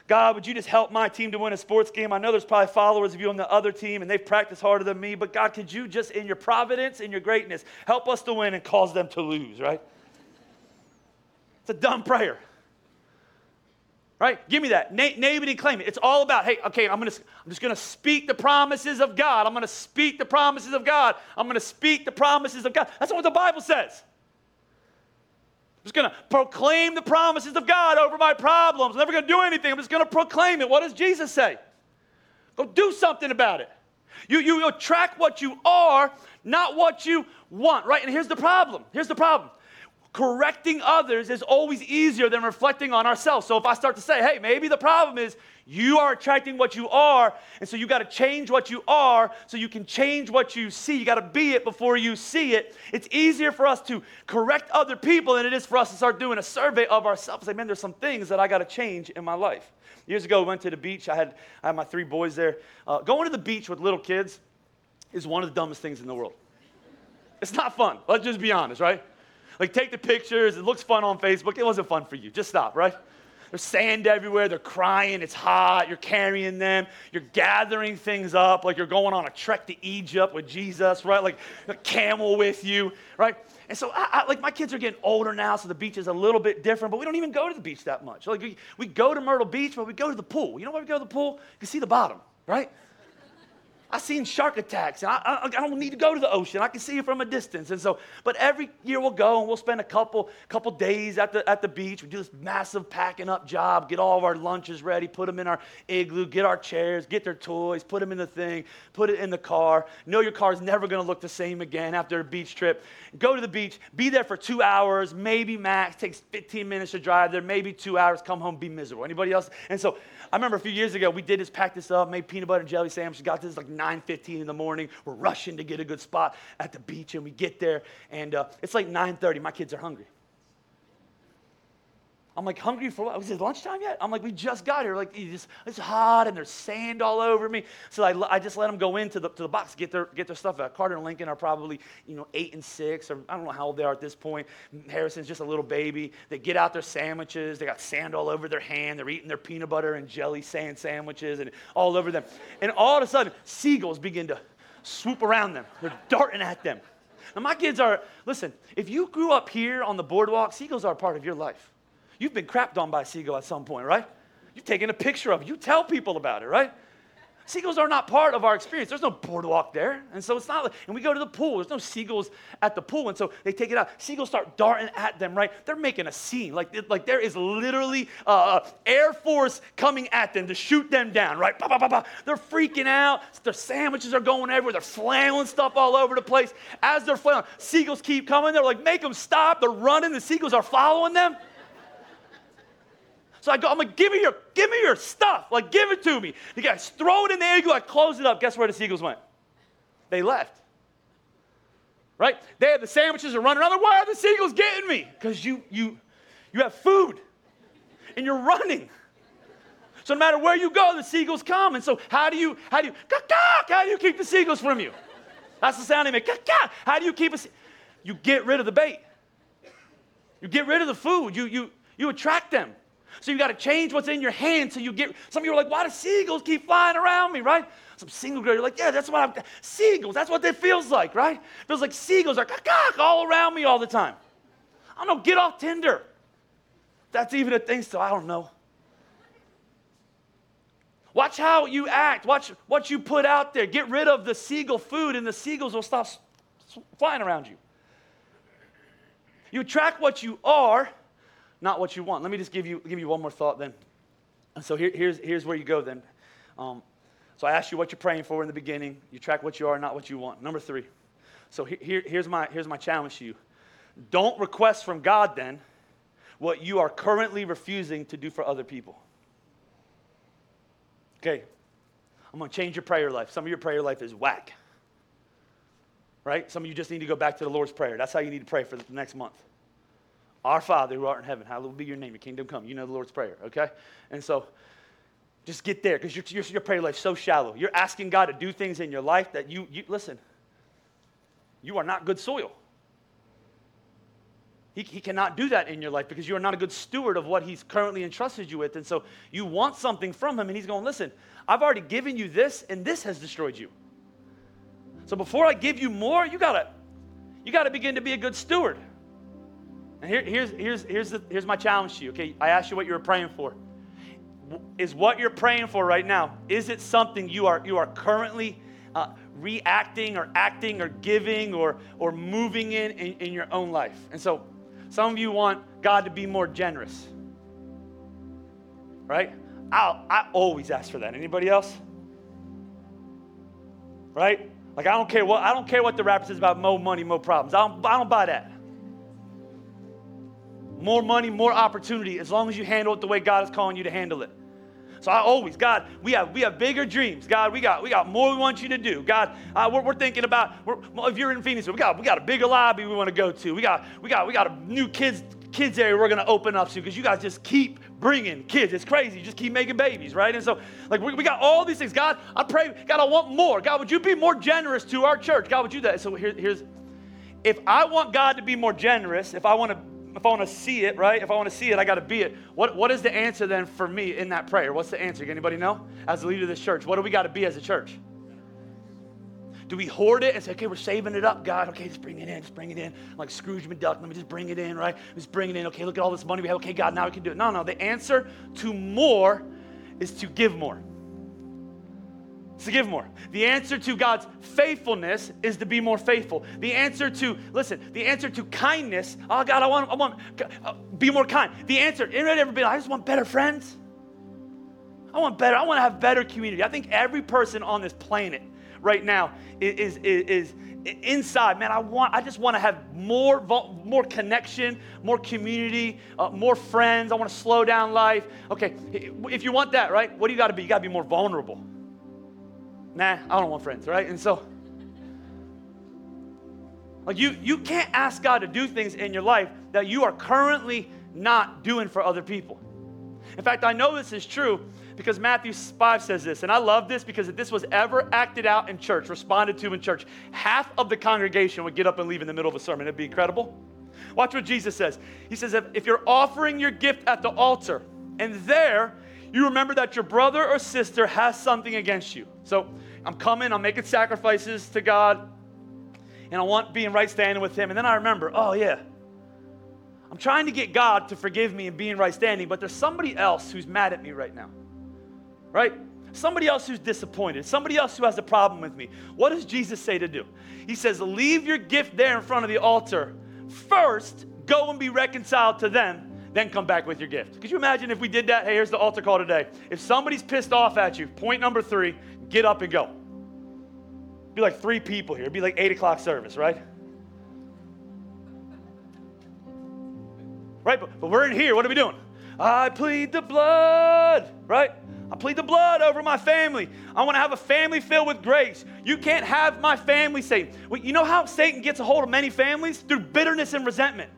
S1: God, would you just help my team to win a sports game? I know there's probably followers of you on the other team and they've practiced harder than me, but God, could you just, in your providence, in your greatness, help us to win and cause them to lose, right? It's a dumb prayer. Right? Give me that. Na- name it and claim it. It's all about, hey, okay, I'm, gonna, I'm just going to speak the promises of God. I'm going to speak the promises of God. I'm going to speak the promises of God. That's what the Bible says. I'm just going to proclaim the promises of God over my problems. I'm never going to do anything. I'm just going to proclaim it. What does Jesus say? Go do something about it. You, you attract what you are, not what you want, right? And here's the problem. Here's the problem. Correcting others is always easier than reflecting on ourselves. So if I start to say, hey, maybe the problem is you are attracting what you are, and so you got to change what you are so you can change what you see. You got to be it before you see it. It's easier for us to correct other people than it is for us to start doing a survey of ourselves. Like, man, there's some things that I got to change in my life. Years ago, we went to the beach. I had, I had my three boys there. Uh, going to the beach with little kids is one of the dumbest things in the world. It's not fun. Let's just be honest, right? Like, take the pictures. It looks fun on Facebook. It wasn't fun for you. Just stop, right? There's sand everywhere. They're crying. It's hot. You're carrying them. You're gathering things up like you're going on a trek to Egypt with Jesus, right? Like a camel with you, right? And so, I, I, like, my kids are getting older now, so the beach is a little bit different, but we don't even go to the beach that much. Like, we, we go to Myrtle Beach, but we go to the pool. You know why we go to the pool? You can see the bottom, right? I've seen shark attacks, and I, I, I, don't need to go to the ocean. I can see it from a distance. And so, but every year we'll go and we'll spend a couple, couple days at the, at the beach. We do this massive packing up job, get all of our lunches ready, put them in our igloo, get our chairs, get their toys, put them in the thing, put it in the car. Know your car's never going to look the same again after a beach trip. Go to the beach, be there for two hours, maybe max, takes 15 minutes to drive there, maybe two hours, come home, be miserable. Anybody else? And so I remember a few years ago, we did this, packed this up, made peanut butter and jelly sandwiches, got this like 9.15 in the morning. We're rushing to get a good spot at the beach, and we get there, and uh, it's like 9.30. My kids are hungry. I'm like, hungry for what? Was it lunchtime yet? I'm like, we just got here. Like, it's, hot and there's sand all over me. So I, I just let them go into the, to the box, get their, get their stuff. Carter and Lincoln are probably, you know, eight and six, or I don't know how old they are at this point. Harrison's just a little baby. They get out their sandwiches. They got sand all over their hand. They're eating their peanut butter and jelly sand sandwiches and all over them. And all of a sudden, seagulls begin to swoop around them. They're darting at them. Now, my kids are, listen, if you grew up here on the boardwalk, seagulls are a part of your life. You've been crapped on by a seagull at some point, right? You've taken a picture of it. You tell people about it, right? Seagulls are not part of our experience. There's no boardwalk there. And so it's not like, and we go to the pool, there's no seagulls at the pool. And so they take it out. Seagulls start darting at them, right? They're making a scene. Like, like there is literally uh, Air Force coming at them to shoot them down, right? Bah, bah, bah, bah. They're freaking out. Their sandwiches are going everywhere. They're flailing stuff all over the place. As they're flailing, seagulls keep coming. They're like, make them stop. They're running. The seagulls are following them. So I go, I'm like, give me your, give me your stuff. Like, give it to me. The guys throw it in the igloo. I close it up. Guess where the seagulls went? They left. Right? They had the sandwiches and running around. Why are the seagulls getting me? Because you you you have food and you're running. So no matter where you go, the seagulls come. And so how do you how do you how do you keep the seagulls from you? That's the sound they make. How do you keep it? You get rid of the bait. You get rid of the food. You you you attract them. So you got to change what's in your hand so you get. Some of you are like, why do seagulls keep flying around me, right? Some single girl, you're like, yeah, that's what I'm. Seagulls, that's what it feels like, right? It feels like seagulls are all around me all the time. I don't know, get off Tinder. That's even a thing, so I don't know. Watch how you act. Watch what you put out there. Get rid of the seagull food, and the seagulls will stop flying around you. You attract what you are not what you want. Let me just give you, give you one more thought then. So here, here's, here's where you go then. Um, so I asked you what you're praying for in the beginning. You track what you are, not what you want. Number three. So here, here's, my, here's my challenge to you. Don't request from God then what you are currently refusing to do for other people. Okay, I'm going to change your prayer life. Some of your prayer life is whack. Right? Some of you just need to go back to the Lord's Prayer. That's how you need to pray for the next month. Our Father who art in heaven, hallowed be your name, your kingdom come. You know the Lord's Prayer, okay? And so just get there because your, your, your prayer life so shallow. You're asking God to do things in your life that you, you listen, you are not good soil. He, he cannot do that in your life because you are not a good steward of what He's currently entrusted you with. And so you want something from Him, and He's going, listen, I've already given you this, and this has destroyed you. So before I give you more, you gotta, you gotta begin to be a good steward. And here, here's, here's, here's, the, here's my challenge to you, okay? I asked you what you were praying for. Is what you're praying for right now, is it something you are, you are currently uh, reacting or acting or giving or, or moving in, in in your own life? And so some of you want God to be more generous, right? i I always ask for that. Anybody else? Right? Like I don't care what I don't care what the rapper says about more money, more problems. I don't, I don't buy that. More money, more opportunity, as long as you handle it the way God is calling you to handle it. So I always, God, we have we have bigger dreams. God, we got we got more we want you to do. God, uh, we're, we're, thinking about if you're in Phoenix, we got we got a bigger lobby we want to go to. We got we got we got a new kids kids area we're going to open up to because you guys just keep bringing kids. It's crazy. You just keep making babies, right? And so, like, we, we got all these things. God, I pray, God, I want more. God, would you be more generous to our church? God, would you do that? So here, here's, if I want God to be more generous, if I want to if I want to see it, right? If I want to see it, I got to be it. What, what is the answer then for me in that prayer? What's the answer? Anybody know? As the leader of this church, what do we got to be as a church? Do we hoard it and say, okay, we're saving it up, God? Okay, just bring it in, just bring it in. Like Scrooge McDuck, let me just bring it in, right? Just bring it in. Okay, look at all this money we have. Okay, God, now we can do it. No, no. The answer to more is to give more to give more. The answer to God's faithfulness is to be more faithful. The answer to, listen, the answer to kindness, oh God, I want, I want, uh, be more kind. The answer, anybody ever be like, I just want better friends? I want better, I want to have better community. I think every person on this planet right now is, is, is inside, man, I want, I just want to have more, more connection, more community, uh, more friends. I want to slow down life. Okay, if you want that, right, what do you got to be? You got to be more vulnerable nah, I don't want friends, right? And so, like you, you can't ask God to do things in your life that you are currently not doing for other people. In fact, I know this is true because Matthew 5 says this, and I love this because if this was ever acted out in church, responded to in church, half of the congregation would get up and leave in the middle of a sermon. It'd be incredible. Watch what Jesus says. He says, if, if you're offering your gift at the altar, and there you remember that your brother or sister has something against you. So I'm coming, I'm making sacrifices to God, and I want being right standing with Him. And then I remember, oh, yeah, I'm trying to get God to forgive me and be in right standing, but there's somebody else who's mad at me right now, right? Somebody else who's disappointed, somebody else who has a problem with me. What does Jesus say to do? He says, Leave your gift there in front of the altar. First, go and be reconciled to them then come back with your gift. Could you imagine if we did that? Hey, here's the altar call today. If somebody's pissed off at you, point number three, get up and go. Be like three people here. It'd be like eight o'clock service, right? Right? But, but we're in here. What are we doing? I plead the blood, right? I plead the blood over my family. I want to have a family filled with grace. You can't have my family, Satan. You know how Satan gets a hold of many families? Through bitterness and resentment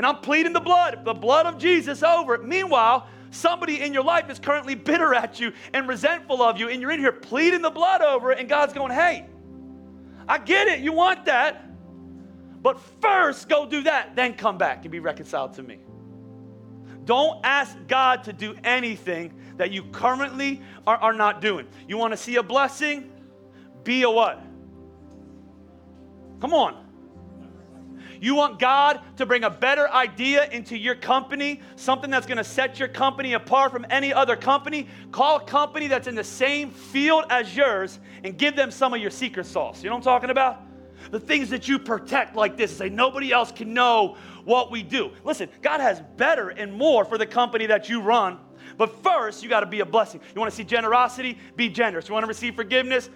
S1: and I'm pleading the blood, the blood of Jesus over it. Meanwhile, somebody in your life is currently bitter at you and resentful of you, and you're in here pleading the blood over it, and God's going, hey, I get it, you want that, but first go do that, then come back and be reconciled to me. Don't ask God to do anything that you currently are, are not doing. You want to see a blessing? Be a what? Come on. You want God to bring a better idea into your company, something that's going to set your company apart from any other company? Call a company that's in the same field as yours and give them some of your secret sauce. You know what I'm talking about? The things that you protect like this, say nobody else can know what we do. Listen, God has better and more for the company that you run. But first, you got to be a blessing. You want to see generosity? Be generous. You want to receive forgiveness?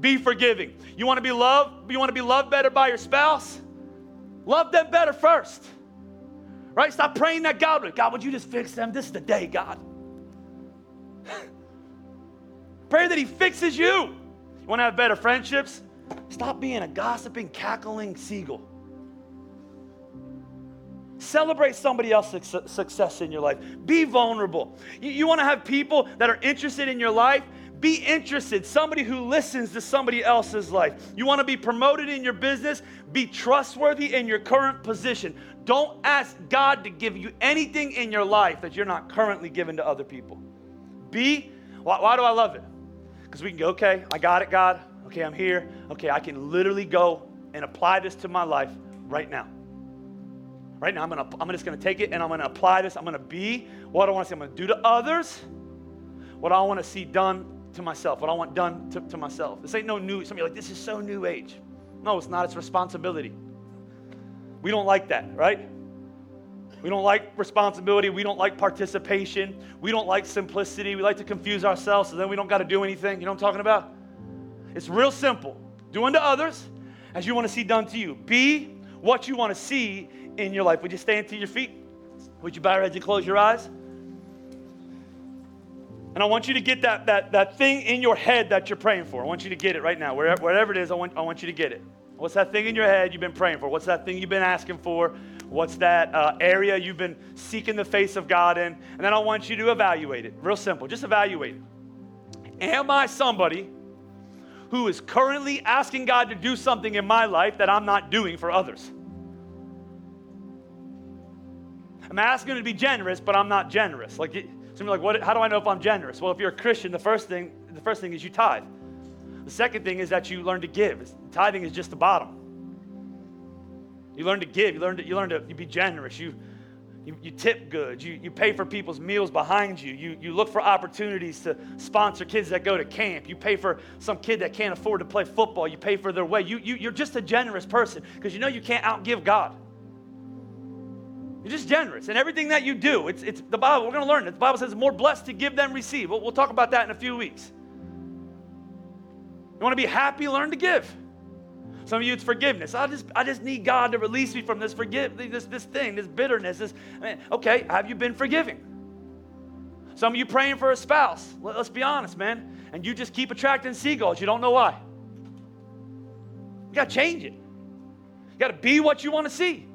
S1: Be forgiving. You want to be loved? You want to be loved better by your spouse? Love them better first. Right? Stop praying that God, would. God, would you just fix them? This is the day, God. [LAUGHS] Pray that He fixes you. You want to have better friendships? Stop being a gossiping, cackling seagull. Celebrate somebody else's success in your life. Be vulnerable. You, you want to have people that are interested in your life? Be interested, somebody who listens to somebody else's life. You want to be promoted in your business? Be trustworthy in your current position. Don't ask God to give you anything in your life that you're not currently giving to other people. Be, why, why do I love it? Because we can go, okay, I got it, God. Okay, I'm here. Okay, I can literally go and apply this to my life right now. Right now, I'm, gonna, I'm just gonna take it and I'm gonna apply this. I'm gonna be what I wanna see. I'm gonna do to others what I wanna see done to myself, what I want done to, to myself. This ain't no new, some of you like, this is so new age. No, it's not, it's responsibility. We don't like that, right? We don't like responsibility. We don't like participation. We don't like simplicity. We like to confuse ourselves so then we don't got to do anything. You know what I'm talking about? It's real simple. Do unto others as you want to see done to you. Be what you want to see in your life. Would you stand to your feet? Would you bow your heads and close your eyes? And I want you to get that, that, that thing in your head that you're praying for. I want you to get it right now. Wherever, wherever it is, I want, I want you to get it. What's that thing in your head you've been praying for? What's that thing you've been asking for? What's that uh, area you've been seeking the face of God in? And then I want you to evaluate it. Real simple. Just evaluate it. Am I somebody who is currently asking God to do something in my life that I'm not doing for others? I'm asking to be generous, but I'm not generous. Like, some like, what, how do I know if I'm generous? Well, if you're a Christian, the first thing, the first thing is you tithe. The second thing is that you learn to give. Tithing is just the bottom. You learn to give. You learn to, you learn to you be generous. You, you, you tip good. You, you pay for people's meals behind you. you. You look for opportunities to sponsor kids that go to camp. You pay for some kid that can't afford to play football. You pay for their way. You, you, you're just a generous person because you know you can't outgive God. You're just generous. And everything that you do, it's, it's the Bible, we're going to learn it. The Bible says more blessed to give than receive. We'll, we'll talk about that in a few weeks. You want to be happy, learn to give. Some of you, it's forgiveness. I just, I just need God to release me from this forgive, this, this thing, this bitterness. This, I mean, okay, have you been forgiving? Some of you praying for a spouse. Let, us be honest, man. And you just keep attracting seagulls. You don't know why. You got to change it. You got to be what you want to see.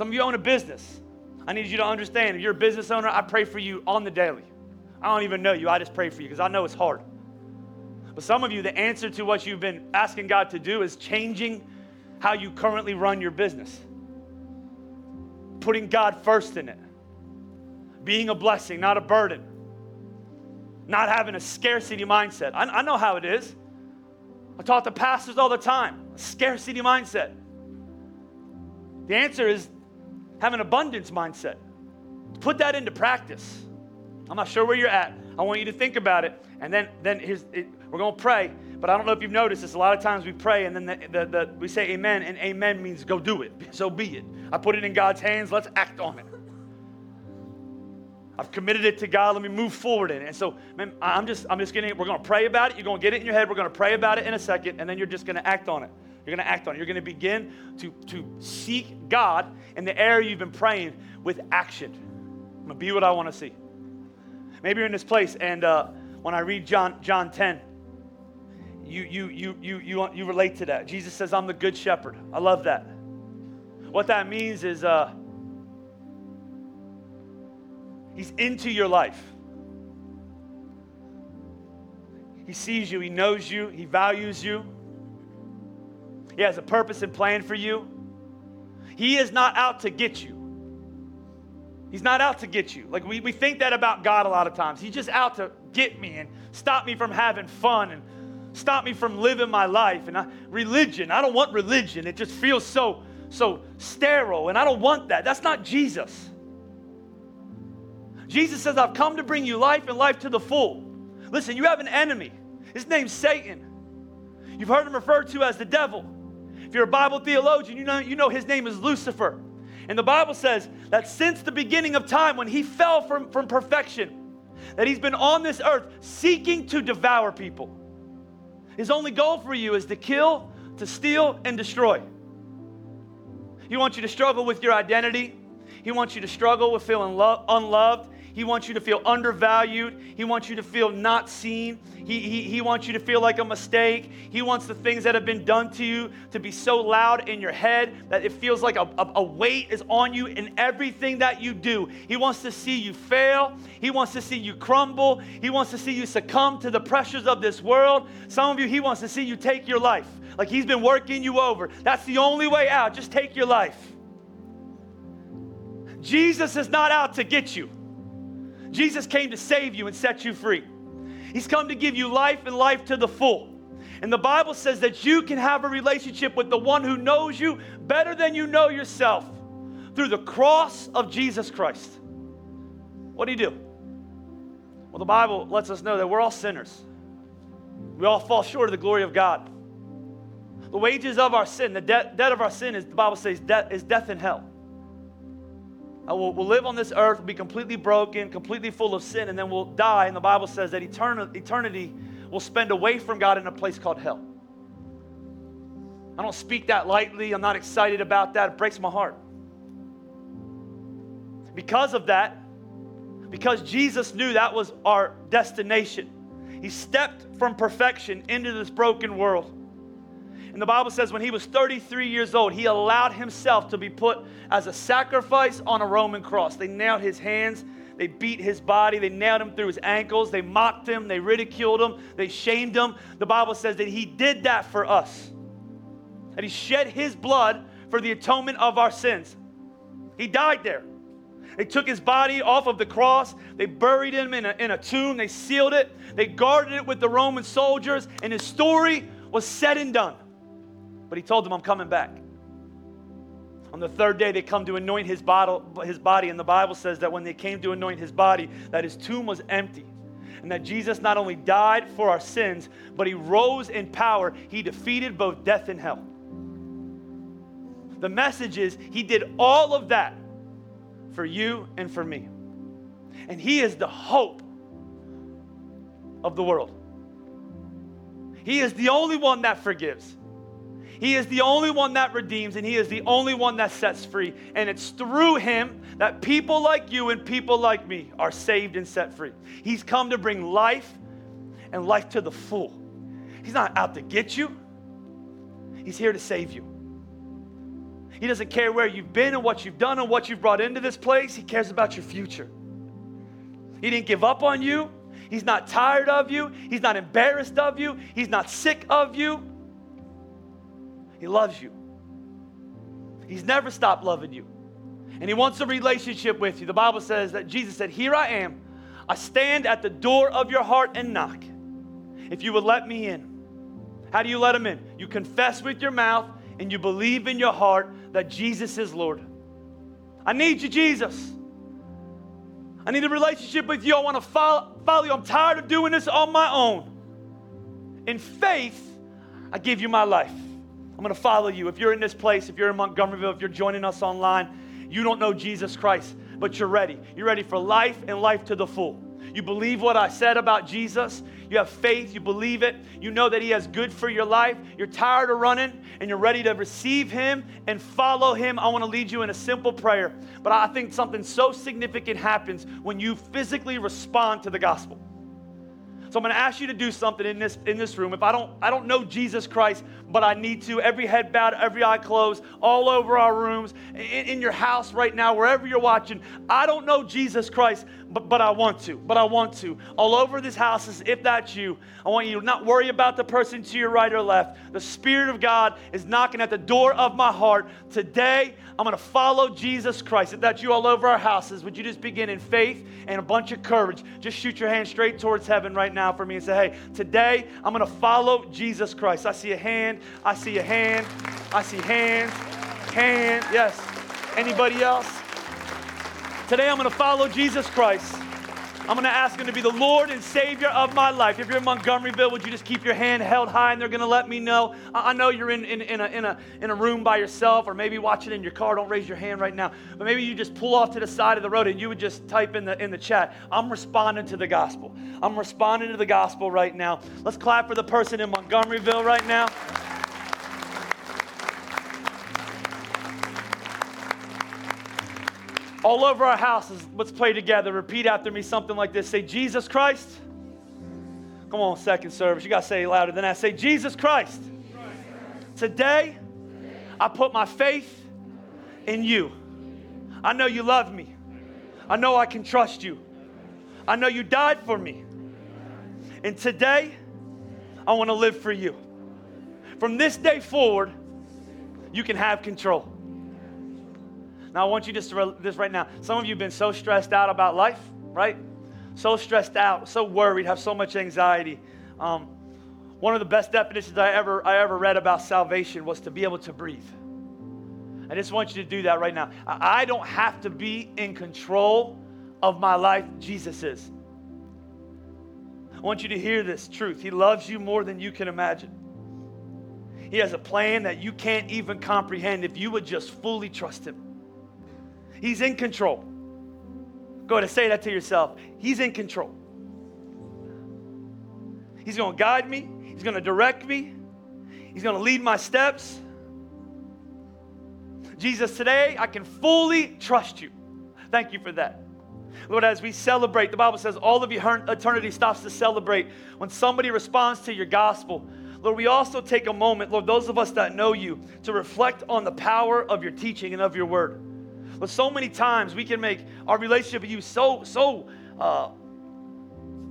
S1: Some of you own a business. I need you to understand if you're a business owner, I pray for you on the daily. I don't even know you. I just pray for you because I know it's hard. But some of you, the answer to what you've been asking God to do is changing how you currently run your business, putting God first in it, being a blessing, not a burden, not having a scarcity mindset. I, I know how it is. I talk to pastors all the time scarcity mindset. The answer is have an abundance mindset. Put that into practice. I'm not sure where you're at. I want you to think about it. And then, then here's, it, we're going to pray. But I don't know if you've noticed this. A lot of times we pray and then the, the, the, we say amen, and amen means go do it. So be it. I put it in God's hands. Let's act on it. I've committed it to God. Let me move forward in it. And so, man, I'm just, I'm just getting. We're going to pray about it. You're going to get it in your head. We're going to pray about it in a second, and then you're just going to act on it. You're going to act on it. You're going to begin to, to seek God in the area you've been praying with action. I'm going to be what I want to see. Maybe you're in this place, and uh, when I read John, John 10, you, you, you, you, you, you relate to that. Jesus says, I'm the good shepherd. I love that. What that means is uh, he's into your life. He sees you, he knows you, he values you. He has a purpose and plan for you. He is not out to get you. He's not out to get you. Like we, we think that about God a lot of times. He's just out to get me and stop me from having fun and stop me from living my life. And I, religion, I don't want religion. It just feels so, so sterile, and I don't want that. That's not Jesus. Jesus says, I've come to bring you life and life to the full. Listen, you have an enemy. His name's Satan. You've heard him referred to as the devil. If you're a Bible theologian, you know, you know his name is Lucifer. And the Bible says that since the beginning of time, when he fell from, from perfection, that he's been on this earth seeking to devour people. His only goal for you is to kill, to steal, and destroy. He wants you to struggle with your identity. He wants you to struggle with feeling lo- unloved. He wants you to feel undervalued. He wants you to feel not seen. He, he, he wants you to feel like a mistake. He wants the things that have been done to you to be so loud in your head that it feels like a, a, a weight is on you in everything that you do. He wants to see you fail. He wants to see you crumble. He wants to see you succumb to the pressures of this world. Some of you, he wants to see you take your life. Like he's been working you over. That's the only way out. Just take your life. Jesus is not out to get you. Jesus came to save you and set you free. He's come to give you life and life to the full. And the Bible says that you can have a relationship with the one who knows you better than you know yourself through the cross of Jesus Christ. What do you do? Well, the Bible lets us know that we're all sinners. We all fall short of the glory of God. The wages of our sin, the debt, of our sin is, the Bible says, is death and hell. We'll, we'll, live on this earth, we'll be completely broken, completely full of sin, and then we'll die. And the Bible says that eternity will spend away from God in a place called hell. I don't speak that lightly. I'm not excited about that. It breaks my heart. Because of that, because Jesus knew that was our destination, he stepped from perfection into this broken world. And the Bible says when he was 33 years old, he allowed himself to be put as a sacrifice on a Roman cross. They nailed his hands, they beat his body, they nailed him through his ankles, they mocked him, they ridiculed him, they shamed him. The Bible says that he did that for us, that he shed his blood for the atonement of our sins. He died there. They took his body off of the cross. They buried him in a, in a tomb. They sealed it. They guarded it with the Roman soldiers. And his story was said and done. But he told them, I'm coming back. On the third day, they come to anoint his, bottle, his body, and the Bible says that when they came to anoint his body, that his tomb was empty. And that Jesus not only died for our sins, but he rose in power. He defeated both death and hell. The message is he did all of that for you and for me. And he is the hope of the world. He is the only one that forgives. He is the only one that redeems, and He is the only one that sets free. And it's through Him that people like you and people like me are saved and set free. He's come to bring life and life to the full. He's not out to get you, He's here to save you. He doesn't care where you've been and what you've done and what you've brought into this place. He cares about your future. He didn't give up on you. He's not tired of you. He's not embarrassed of you. He's not sick of you. He loves you. He's never stopped loving you. And He wants a relationship with you. The Bible says that Jesus said, Here I am. I stand at the door of your heart and knock. If you would let me in. How do you let Him in? You confess with your mouth and you believe in your heart that Jesus is Lord. I need you, Jesus. I need a relationship with you. I want to follow, follow you. I'm tired of doing this on my own. In faith, I give you my life. I'm going to follow you. If you're in this place, if you're in Montgomeryville, if you're joining us online, you don't know Jesus Christ, but you're ready. You're ready for life and life to the full. You believe what I said about Jesus. You have faith. You believe it. You know that He has good for your life. You're tired of running and you're ready to receive Him and follow Him. I want to lead you in a simple prayer. But I think something so significant happens when you physically respond to the gospel. So I'm going to ask you to do something in this in this room. If I don't I don't know Jesus Christ, but I need to. Every head bowed, every eye closed, all over our rooms, in, in your house right now, wherever you're watching. I don't know Jesus Christ, but, but I want to. But I want to. All over this house, if that's you, I want you to not worry about the person to your right or left. The Spirit of God is knocking at the door of my heart. Today, I'm going to follow Jesus Christ. If that's you all over our houses, would you just begin in faith and a bunch of courage? Just shoot your hand straight towards heaven right now for me and say, hey, today I'm going to follow Jesus Christ. I see a hand. I see a hand. I see hands. Hand. Yes. Anybody else? Today I'm going to follow Jesus Christ. I'm going to ask him to be the Lord and Savior of my life. If you're in Montgomeryville, would you just keep your hand held high and they're going to let me know? I know you're in, in, in, a, in, a, in a room by yourself or maybe watching in your car. Don't raise your hand right now. But maybe you just pull off to the side of the road and you would just type in the, in the chat, I'm responding to the gospel. I'm responding to the gospel right now. Let's clap for the person in Montgomeryville right now. All over our houses, let's play together. Repeat after me something like this. Say, Jesus Christ. Come on, second service. You got to say it louder than that. Say, Jesus Christ. Today, I put my faith in you. I know you love me. I know I can trust you. I know you died for me. And today, I want to live for you. From this day forward, you can have control. Now, I want you just to this right now. Some of you have been so stressed out about life, right? So stressed out, so worried, have so much anxiety. Um, one of the best definitions I ever, I ever read about salvation was to be able to breathe. I just want you to do that right now. I don't have to be in control of my life, Jesus is. I want you to hear this truth. He loves you more than you can imagine. He has a plan that you can't even comprehend if you would just fully trust Him. He's in control. Go ahead and say that to yourself. He's in control. He's going to guide me, He's going to direct me, He's going to lead my steps. Jesus, today I can fully trust you. Thank you for that. Lord, as we celebrate, the Bible says all of eternity stops to celebrate when somebody responds to your gospel. Lord, we also take a moment, Lord, those of us that know you, to reflect on the power of your teaching and of your word. But so many times we can make our relationship with you so, so uh,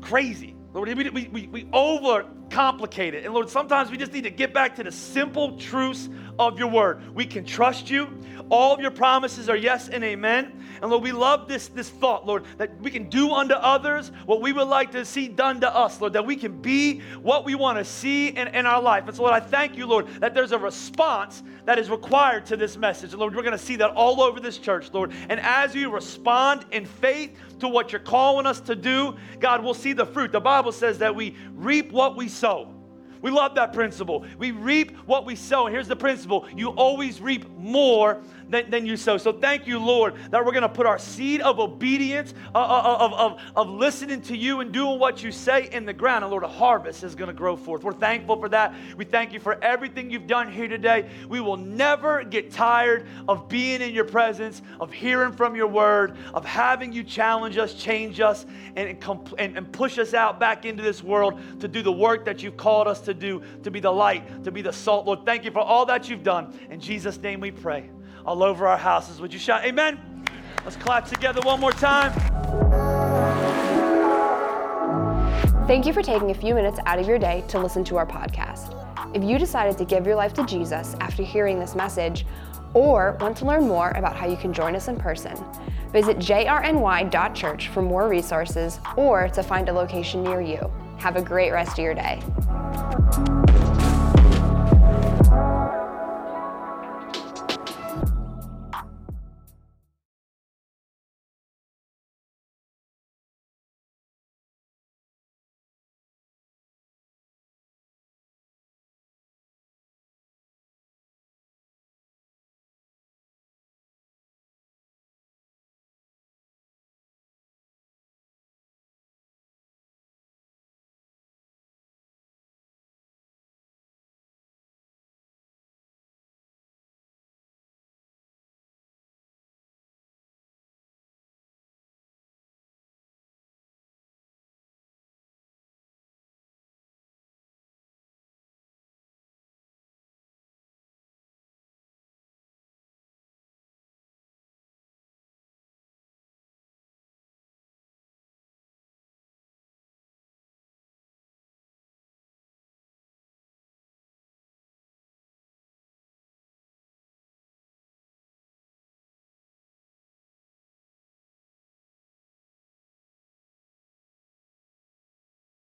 S1: crazy. Lord, we, we, we, we overcomplicate it. And Lord, sometimes we just need to get back to the simple truths of your word. We can trust you. All of your promises are yes and amen. And Lord, we love this, this thought, Lord, that we can do unto others what we would like to see done to us, Lord, that we can be what we want to see in, in our life. And so, Lord, I thank you, Lord, that there's a response that is required to this message. And Lord, we're going to see that all over this church, Lord. And as you respond in faith to what you're calling us to do, God, we'll see the fruit. The Bible says that we reap what we sow. We love that principle. We reap what we sow. And here's the principle you always reap more than, than you sow. So thank you, Lord, that we're going to put our seed of obedience, uh, uh, uh, of, of, of listening to you and doing what you say in the ground. And Lord, a harvest is going to grow forth. We're thankful for that. We thank you for everything you've done here today. We will never get tired of being in your presence, of hearing from your word, of having you challenge us, change us, and, and, and push us out back into this world to do the work that you've called us to do, to be the light, to be the salt. Lord, thank you for all that you've done. In Jesus' name we pray all over our houses. Would you shout amen? Let's clap together one more time.
S2: Thank you for taking a few minutes out of your day to listen to our podcast. If you decided to give your life to Jesus after hearing this message, or want to learn more about how you can join us in person, visit jrny.church for more resources or to find a location near you. Have a great rest of your day.